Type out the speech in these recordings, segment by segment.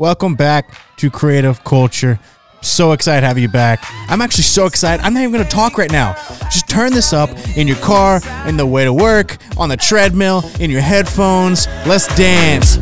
Welcome back to Creative Culture. So excited to have you back. I'm actually so excited. I'm not even going to talk right now. Just turn this up in your car, in the way to work, on the treadmill, in your headphones. Let's dance.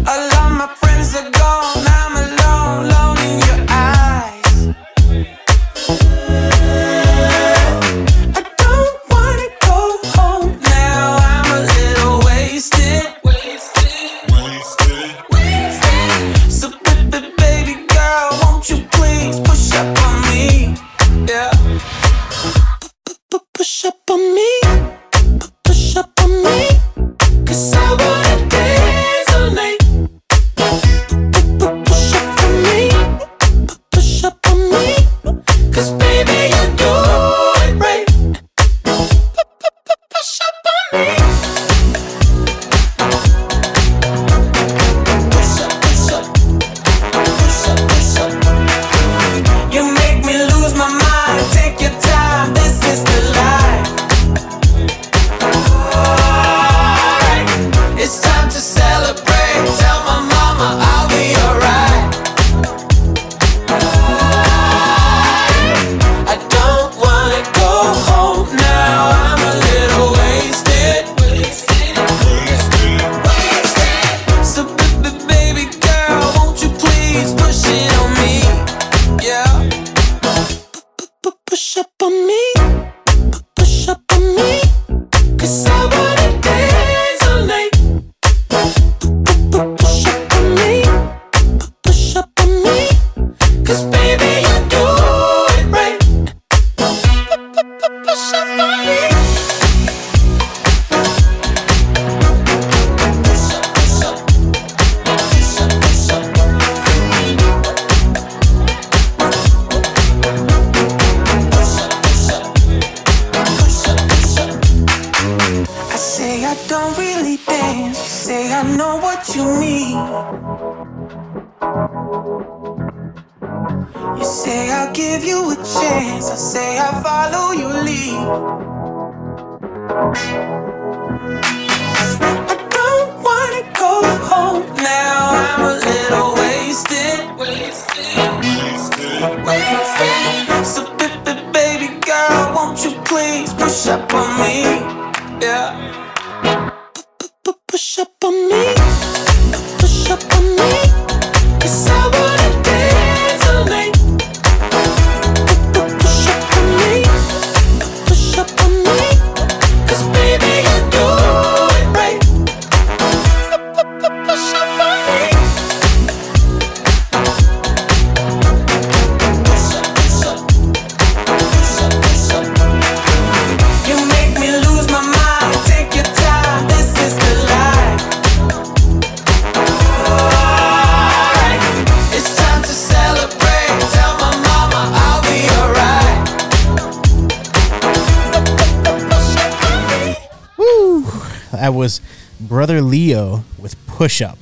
Push Up.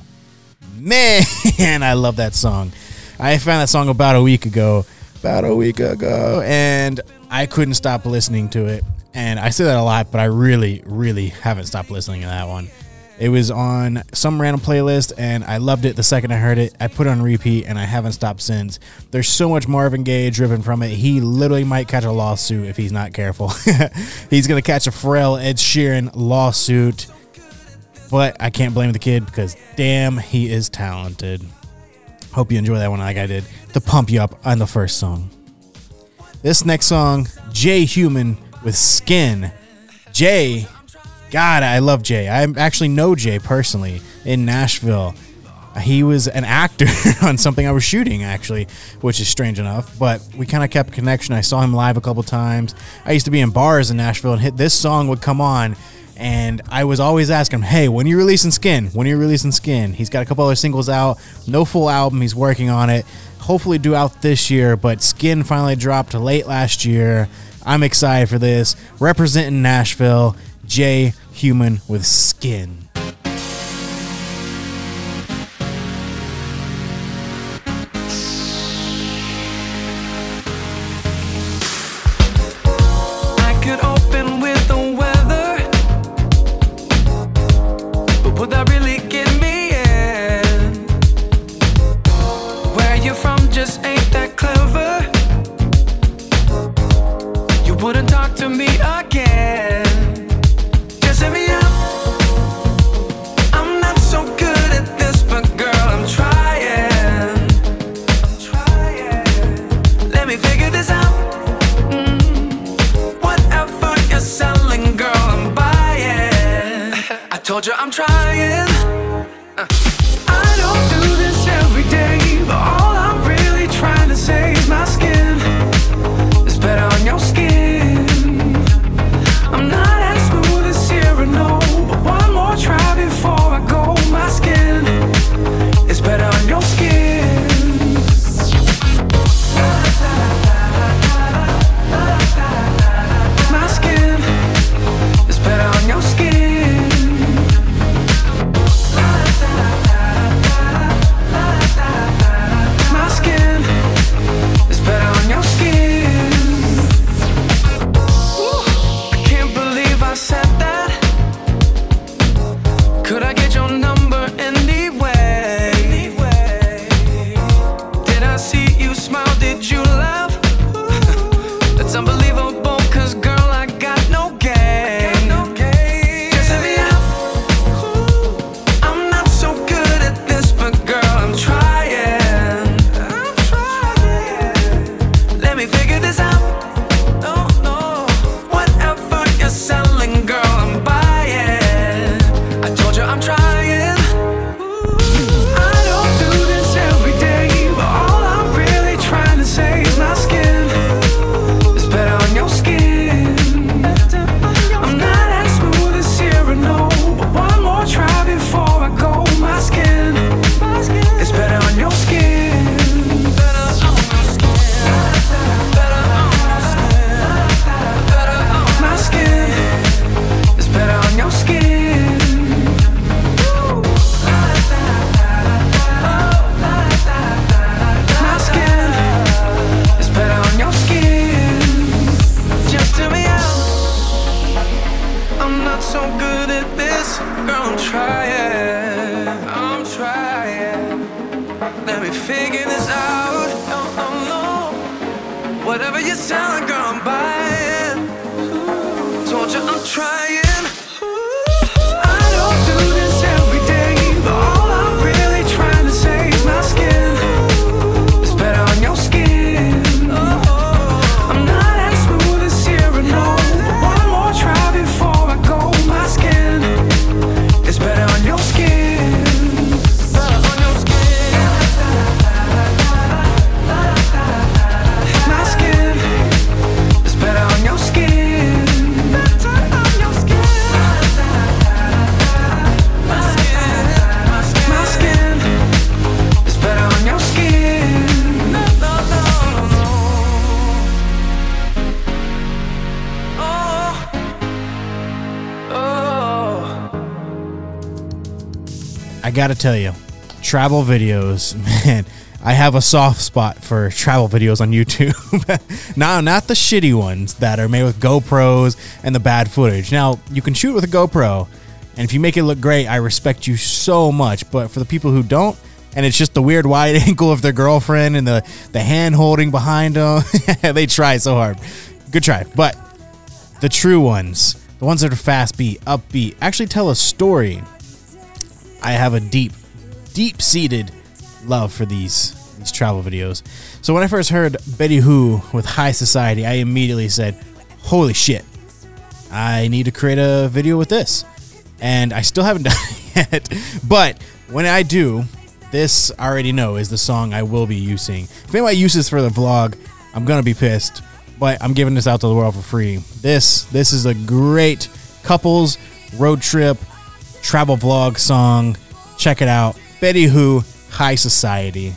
Man, I love that song. I found that song about a week ago. About a week ago. And I couldn't stop listening to it. And I say that a lot, but I really, really haven't stopped listening to that one. It was on some random playlist and I loved it the second I heard it. I put it on repeat and I haven't stopped since. There's so much Marvin Gaye driven from it. He literally might catch a lawsuit if he's not careful. he's to catch a Pharrell Ed Sheeran lawsuit but I can't blame the kid because damn, he is talented. Hope you enjoy that one like I did to pump you up on the first song. This next song, Jay Human with Skin. Jay, God, I love Jay. I actually know Jay personally in Nashville. He was an actor on something I was shooting, actually, which is strange enough. But we kind of kept a connection. I saw him live a couple times. I used to be in bars in Nashville, and hit this song would come on, and I was always asking him, "Hey, when are you releasing Skin? When are you releasing Skin?" He's got a couple other singles out, no full album. He's working on it. Hopefully, do out this year. But Skin finally dropped late last year. I'm excited for this. Representing Nashville, Jay Human with Skin. I gotta tell you, travel videos, man. I have a soft spot for travel videos on YouTube. now, not the shitty ones that are made with GoPros and the bad footage. Now, you can shoot with a GoPro, and if you make it look great, I respect you so much. But for the people who don't, and it's just the weird wide angle of their girlfriend and the, the hand holding behind them, they try so hard. Good try. But the true ones, the ones that are fast beat, upbeat, actually tell a story. I have a deep, deep seated love for these these travel videos. So when I first heard Betty Who with High Society, I immediately said, "Holy shit! I need to create a video with this." And I still haven't done it yet, but when I do, this I already know is the song I will be using. If anybody uses for the vlog, I'm gonna be pissed. But I'm giving this out to the world for free. This this is a great couples road trip travel vlog song. Check it out. Betty Who, High Society.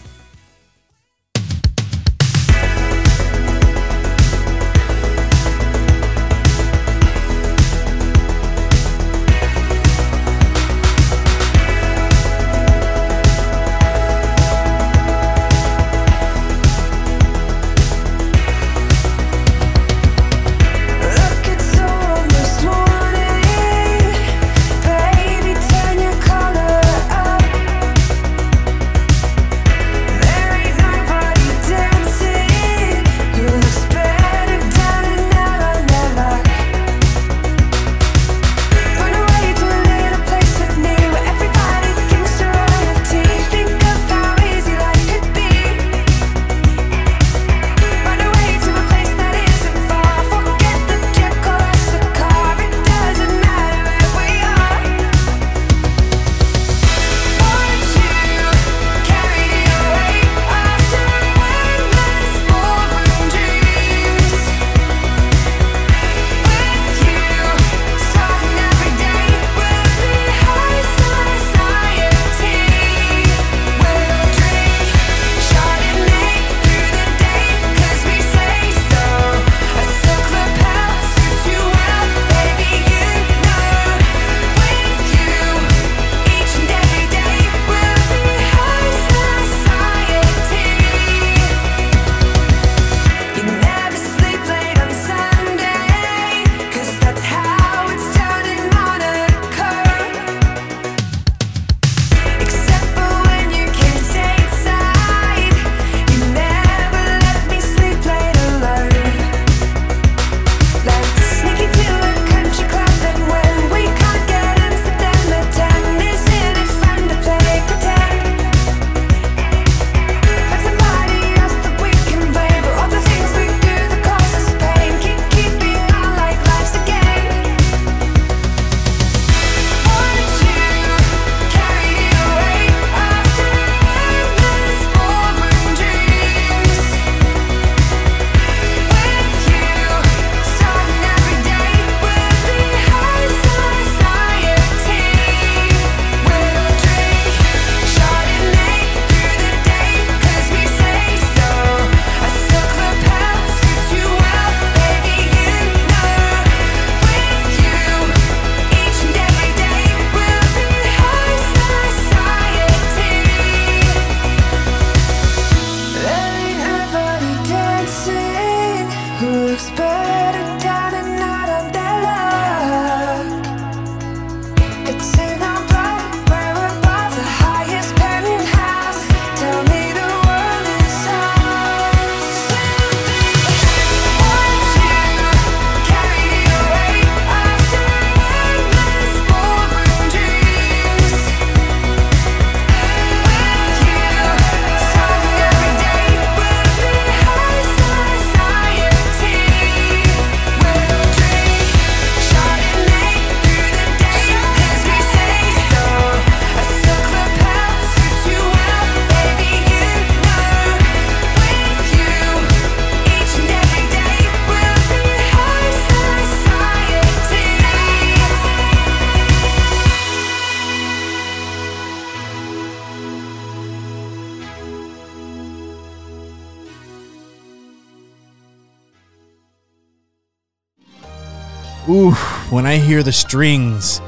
When I hear the strings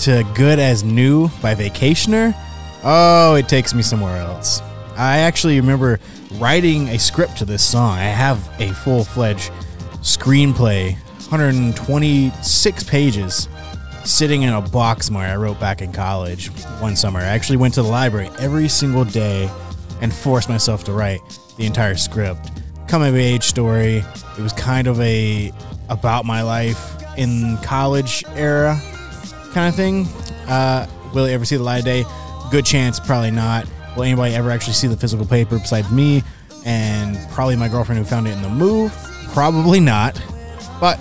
to Good as New by Vacationer, oh, it takes me somewhere else. I actually remember writing a script to this song. I have a full fledged screenplay, 126 pages, sitting in a box somewhere I wrote back in college one summer. I actually went to the library every single day and forced myself to write the entire script. Coming of age story. It was kind of a about my life in college era kind of thing. Uh, will it ever see the light of day? Good chance, probably not. Will anybody ever actually see the physical paper besides me and probably my girlfriend who found it in the move? Probably not. But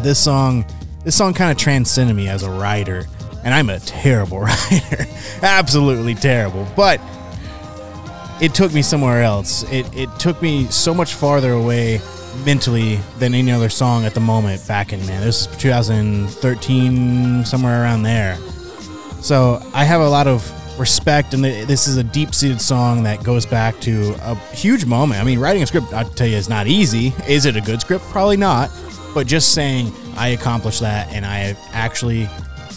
this song, this song kind of transcended me as a writer, and I'm a terrible writer, absolutely terrible. But it took me somewhere else. It it took me so much farther away mentally than any other song at the moment. Back in man, this is 2013, somewhere around there. So I have a lot of respect, and this is a deep-seated song that goes back to a huge moment. I mean, writing a script, I'll tell you, is not easy. Is it a good script? Probably not. But just saying I accomplished that and I actually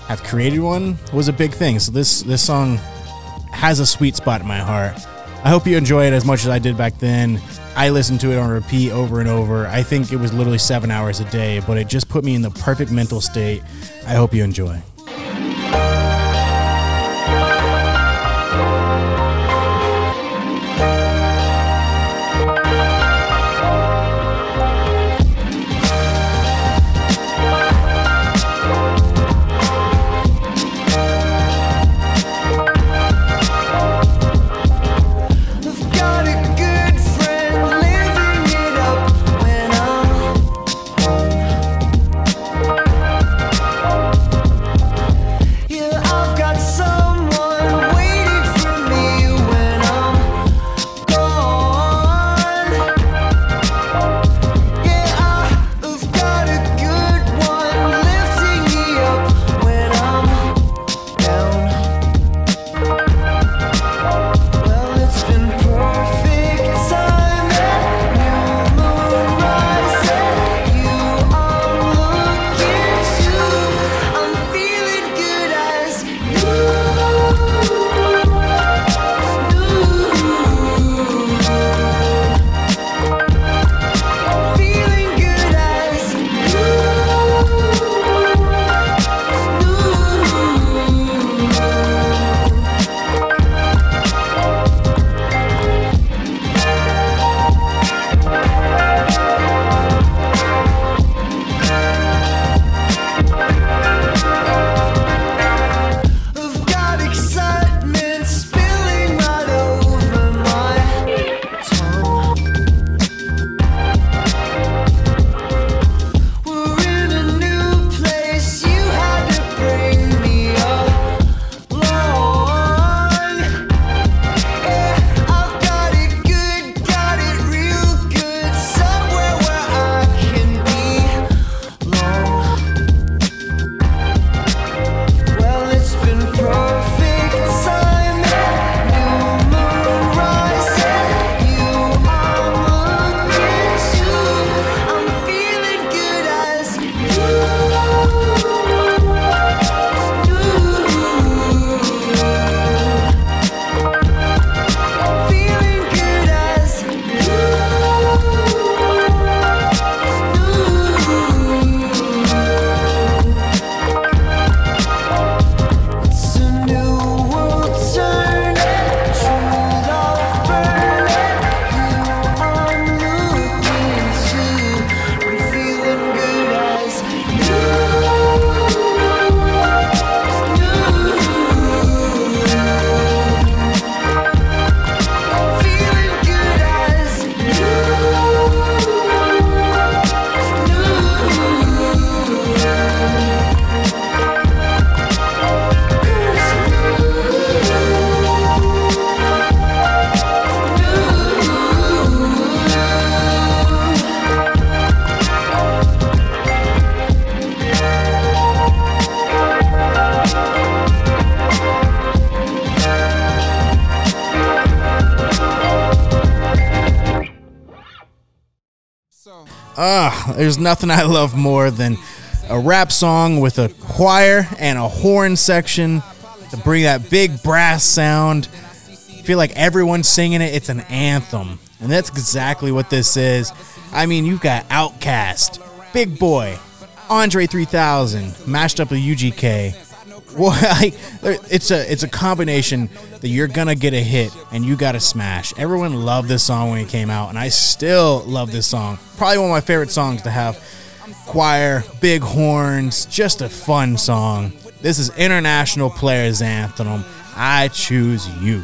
have created one was a big thing. So this this song has a sweet spot in my heart. I hope you enjoy it as much as I did back then. I listened to it on repeat over and over. I think it was literally seven hours a day, but it just put me in the perfect mental state. I hope you enjoy. Ah, there's nothing I love more than a rap song with a choir and a horn section to bring that big brass sound. I Feel like everyone's singing it. It's an anthem. And that's exactly what this is. I mean, you've got Outkast, Big Boi, Andre 3000, mashed up with UGK. Well, like, it's a it's a combination that you're gonna get a hit and you got to smash. Everyone loved this song when it came out, and I still love this song. Probably one of my favorite songs to have. Choir, big horns, just a fun song. This is International Players Anthem. I choose you.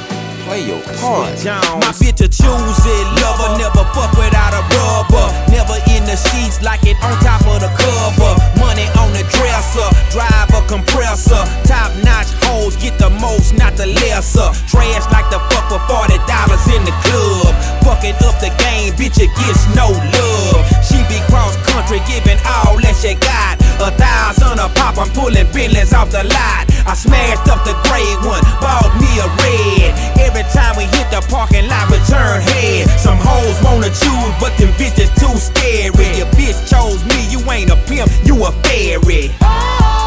Play your part. My bitch a choose it, lover, never fuck without a rubber. Never in the sheets like it on top of the cover. Money on the dresser, drive a compressor. Top notch hoes get the most, not the lesser. Trash like the fuck for forty dollars in the club. Fucking up the game, bitch, it gets no love. She be cross country, giving all that she got. A thousand a pop, I'm pulling Bentleys off the lot. I smashed up the gray one, bought me a red. Every time we hit the parking lot, we turn head. Some hoes wanna choose, but them bitches too scary. Your bitch chose me, you ain't a pimp, you a fairy. Baby,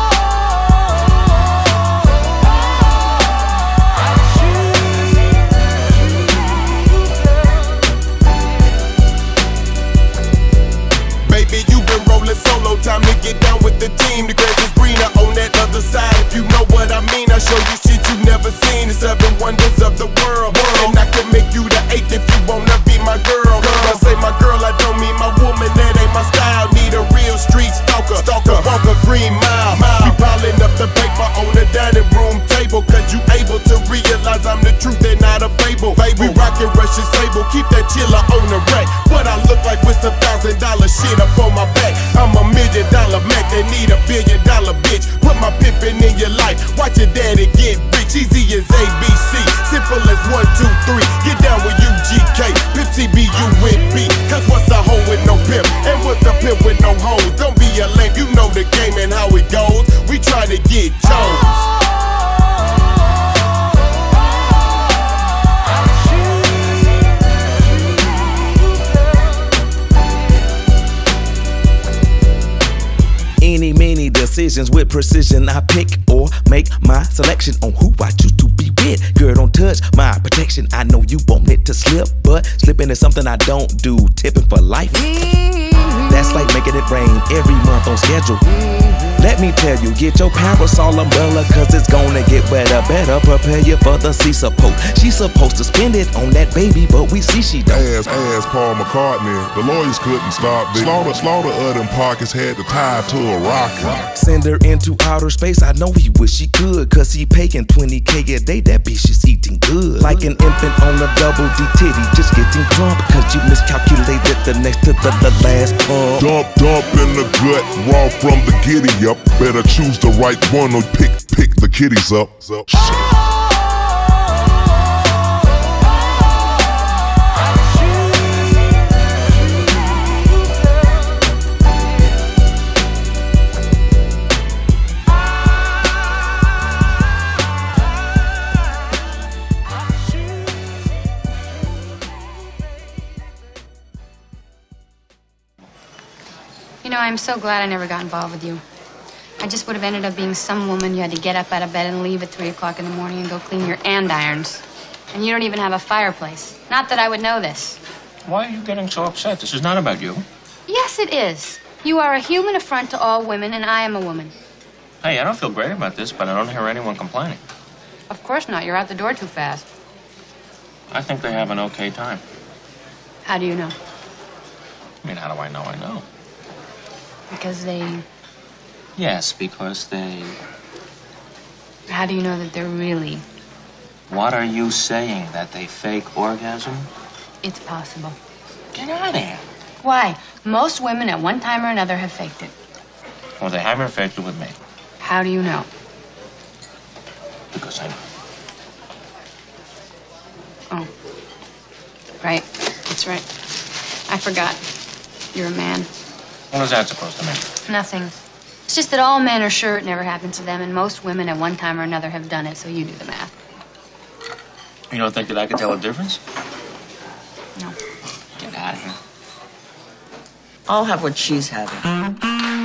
been solo. Time to get down with the team. The grass is greener on that other side. If you know what I mean, I show you shit you never seen. The seven wonders of the world. And I can make you the eighth if you wanna be my girl. When I say my girl, I don't mean my woman. That ain't my style. Need a real street stalker. Stalker, walk a green mile. We piling up the paper on the dining room table. Cause you able to realize I'm the truth Russian sable. Keep that chiller on the rack. What I look like with some thousand dollar shit up on my back. I'm a million dollar Mac. They need a billion dollar bitch. Put my pimpin' in your life. Watch your daddy get rich. Easy as ABC. Simple as one, two, three. Get down with UGK. Pimp CBU with B. Cause what's a hoe with no pimp? And what's a pimp with no hoes? Don't be a lame. You know the game and how it goes. We try to get Jones. Decisions with precision. I pick or make my selection on who I choose to be with. Girl, don't touch my protection. I know you want it to slip, but slipping is something I don't do. Tipping for life. Mm-hmm. That's like making it rain every month on schedule. Mm-hmm. Let me tell you, get your parasol umbrella, cause it's gonna get wetter. Better prepare you for the sea support. She's supposed to spend it on that baby, but we see she don't. Ass, ass Paul McCartney. The lawyers couldn't stop this. Slaughter, slaughter of them pockets had to tie to a rocket. Send her into outer space. I know he wish he could, cause he paying 20k a day. That bitch is eating good. Like an infant on a double D titty, just getting plump, cause you miscalculated the next to the, the last pump. Dump, dump in the gut, raw from the giddy up. Better choose the right one or pick, pick the kitties up. You know, I'm so glad I never got involved with you. I just would have ended up being some woman you had to get up out of bed and leave at 3 o'clock in the morning and go clean your andirons. And you don't even have a fireplace. Not that I would know this. Why are you getting so upset? This is not about you. Yes, it is. You are a human affront to all women, and I am a woman. Hey, I don't feel great about this, but I don't hear anyone complaining. Of course not. You're out the door too fast. I think they have an okay time. How do you know? I mean, how do I know I know? Because they. Yes, because they. How do you know that they're really. What are you saying? That they fake orgasm? It's possible. Get out of here. Why? Most women at one time or another have faked it. Well, they haven't faked it with me. How do you know? Because I know. Oh. Right. That's right. I forgot. You're a man. What is that supposed to mean? Nothing. It's just that all men are sure it never happened to them, and most women at one time or another have done it, so you do the math. You don't think that I can tell a difference? No. Get out of here. I'll have what she's having.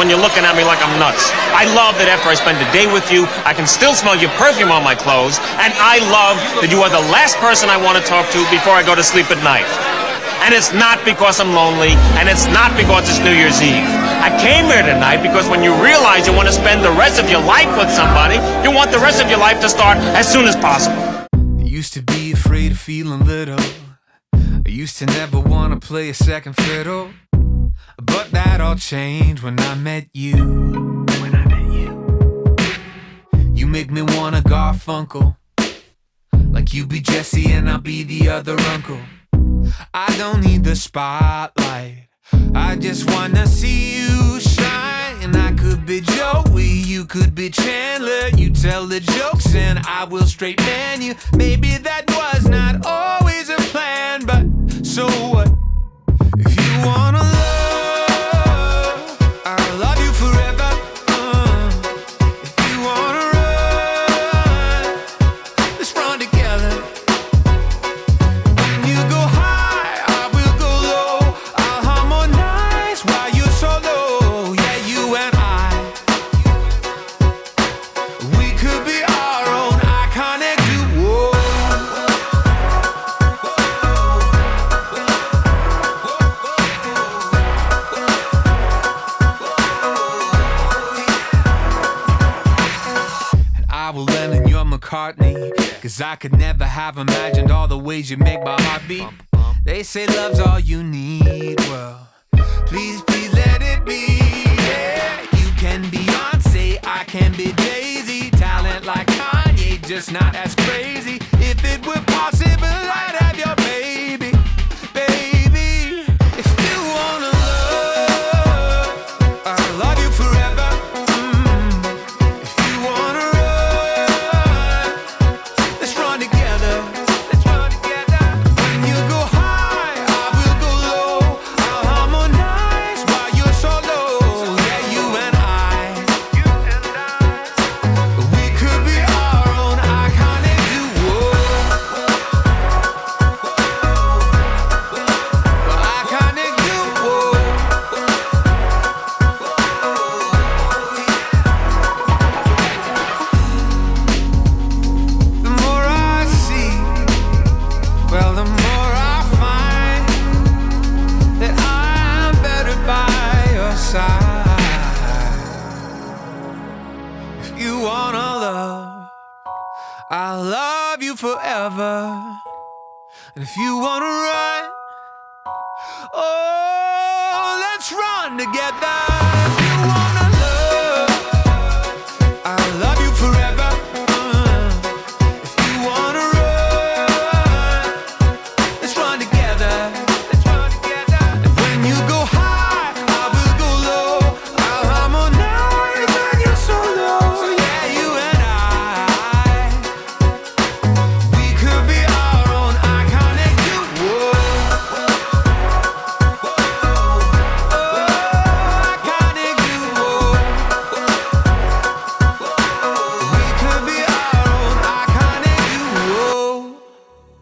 When you're looking at me like I'm nuts. I love that after I spend a day with you, I can still smell your perfume on my clothes. And I love that you are the last person I want to talk to before I go to sleep at night. And it's not because I'm lonely, and it's not because it's New Year's Eve. I came here tonight because when you realize you want to spend the rest of your life with somebody, you want the rest of your life to start as soon as possible. I used to be afraid of feeling little. I used to never want to play a second fiddle. But that all changed when I met you. When I met you. You make me wanna Garfunkel. Like you be Jesse and I'll be the other uncle. I don't need the spotlight. I just wanna see you shine. And I could be Joey, you could be Chandler. You tell the jokes and I will straight man you. Maybe that was not always a plan, but so what? If you wanna Cause I could never have imagined all the ways you make my heart beat. They say love's all you need. Well, please, please let it be. Yeah, you can be Beyonce, I can be Daisy. Talent like Kanye, just not as crazy. Love you forever. And if you wanna run, oh, let's run together.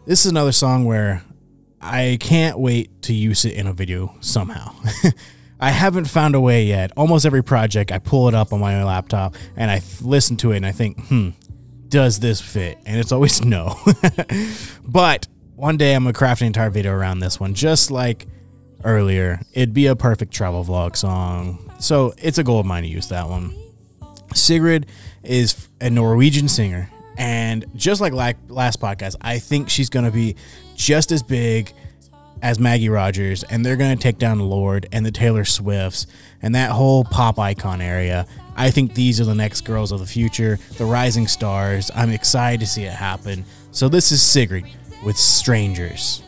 This is another song where I can't wait to use it in a video somehow. I haven't found a way yet. Almost every project, I pull it up on my laptop and I listen to it and I think, hmm, does this fit? And it's always no. but one day I'm gonna craft an entire video around this one, just like earlier. It'd be a perfect travel vlog song. So it's a goal of mine to use that one. Sigrid is a Norwegian singer, and just like last podcast, I think she's going to be just as big as Maggie Rogers, and they're going to take down Lorde and the Taylor Swifts and that whole pop icon area. I think these are the next girls of the future, the rising stars. I'm excited to see it happen. So this is Sigrid with Strangers.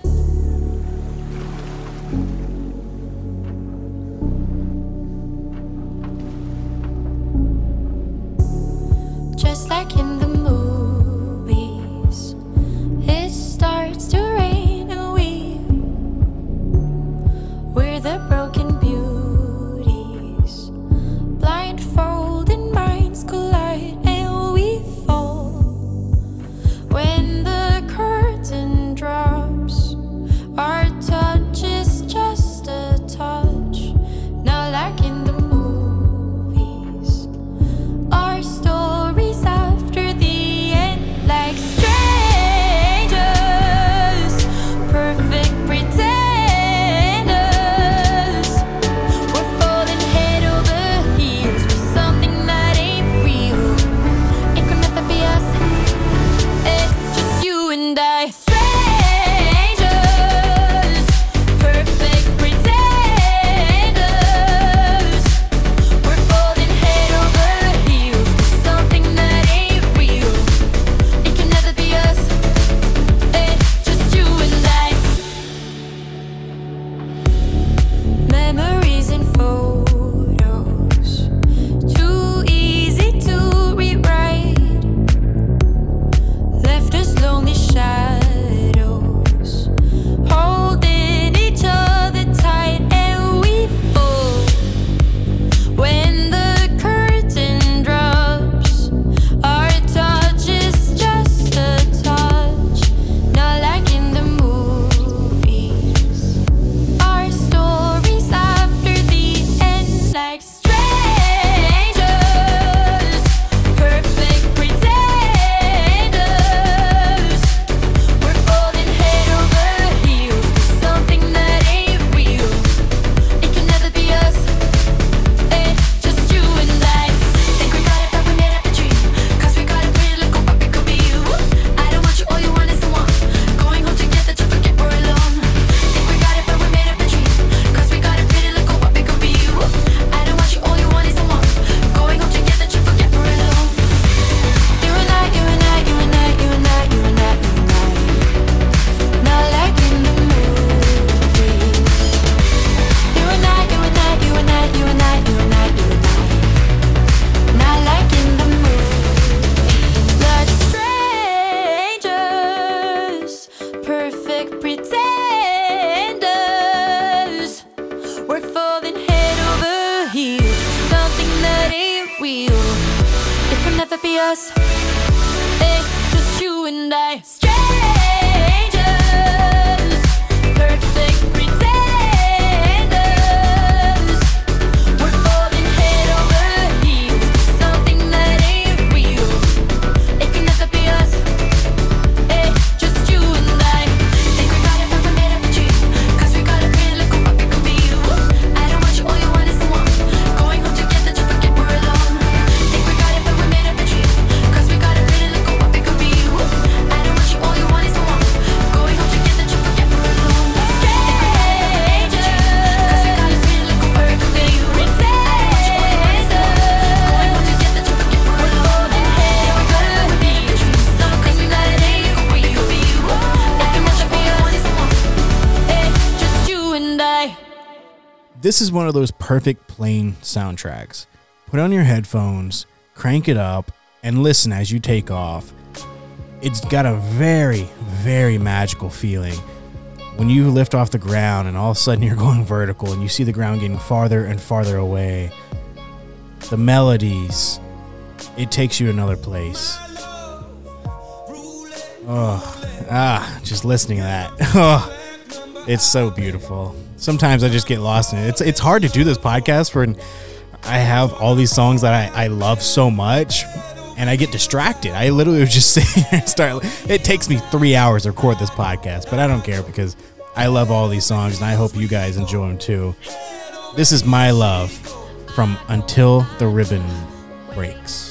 Just This is one of those perfect plane soundtracks. Put on your headphones, crank it up, and listen as you take off. It's got a very, very magical feeling. When you lift off the ground and all of a sudden you're going vertical and you see the ground getting farther and farther away, the melodies, it takes you another place. Oh, ah, just listening to that. Oh, it's so beautiful. Sometimes I just get lost in it. It's it's hard to do this podcast when I have all these songs that I, I love so much and I get distracted. I literally would just sit here and start it takes me three hours to record this podcast, but I don't care because I love all these songs and I hope you guys enjoy them too. This is my love from Until the Ribbon Breaks.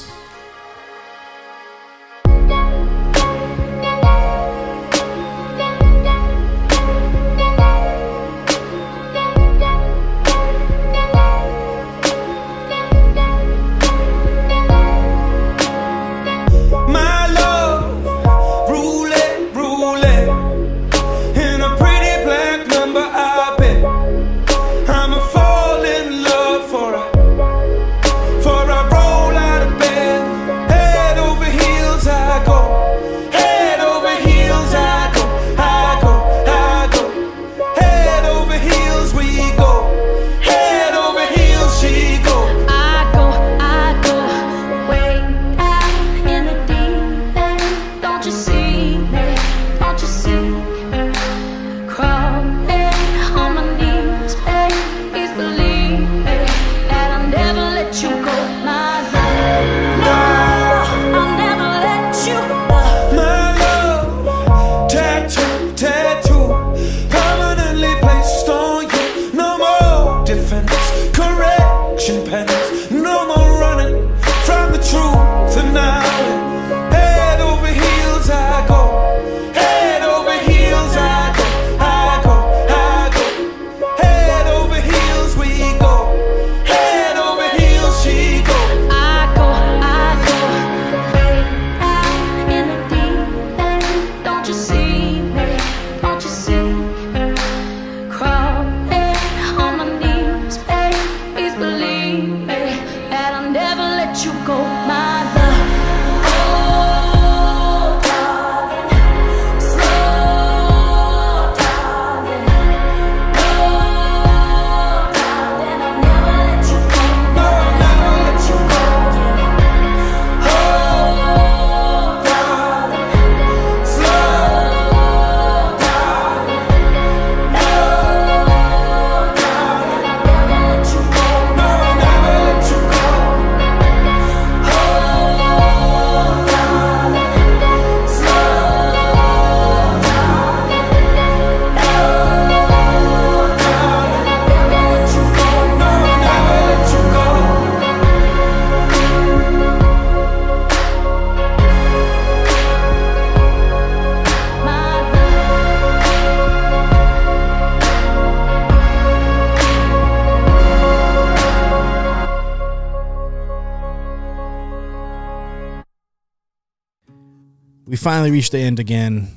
Finally reached the end again.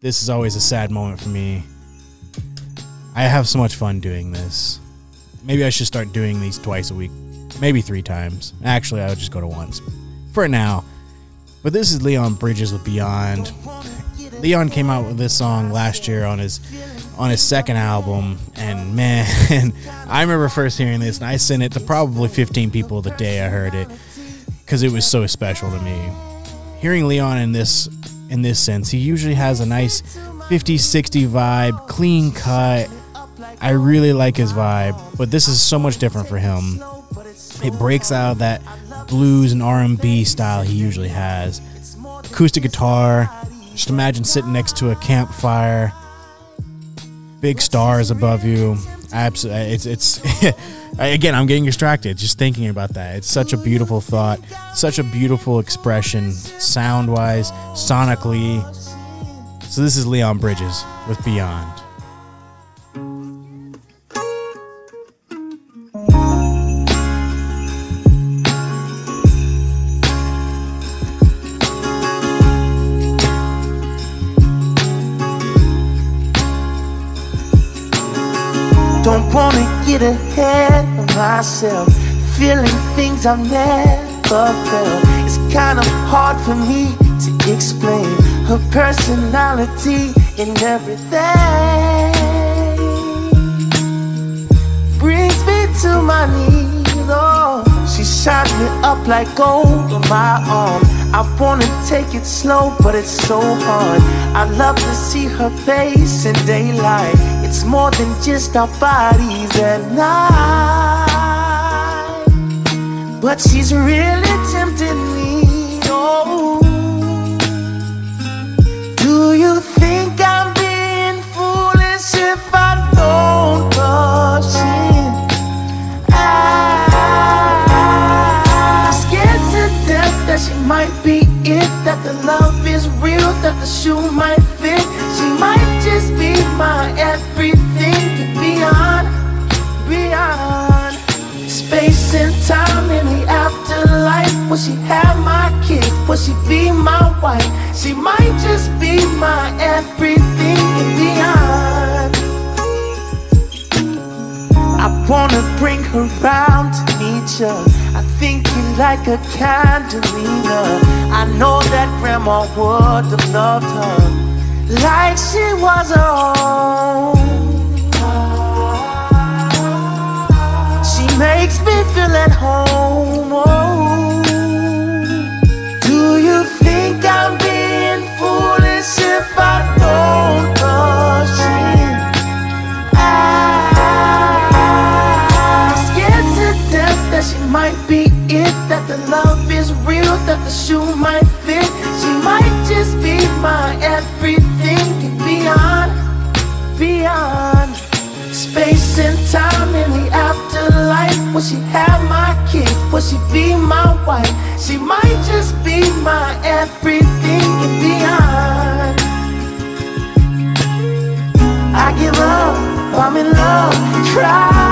This is always a sad moment for me. I have so much fun doing this. Maybe I should start doing these twice a week, maybe three times. Actually, I would just go to once for now. But this is Leon Bridges with Beyond. Leon came out with this song last year on his on his second album, and man, I remember first hearing this, and I sent it to probably 15 people the day I heard it because it was so special to me. Hearing Leon in this in this sense, he usually has a nice 50 60 vibe, clean cut. I really like his vibe, but this is so much different for him. It breaks out that blues and R&B style he usually has. Acoustic guitar. Just imagine sitting next to a campfire. Big stars above you. Absolutely, it's it's. again, I'm getting distracted just thinking about that. It's such a beautiful thought, such a beautiful expression, sound wise, sonically. So this is Leon Bridges with Beyond. Feeling things I've never felt. It's kinda hard for me to explain her personality and everything. Brings me to my knees. Oh, she shines me up like gold on my arm. I wanna take it slow, but it's so hard. I love to see her face in daylight. It's more than just our bodies at night. But she's really tempting She might just be my everything and beyond. I wanna bring her round to meet you. I think you like a candelina. I know that grandma would have loved her like she was her own. She makes me feel at home. Will she be my wife? She might just be my everything and beyond. I give up, I'm in love, trying.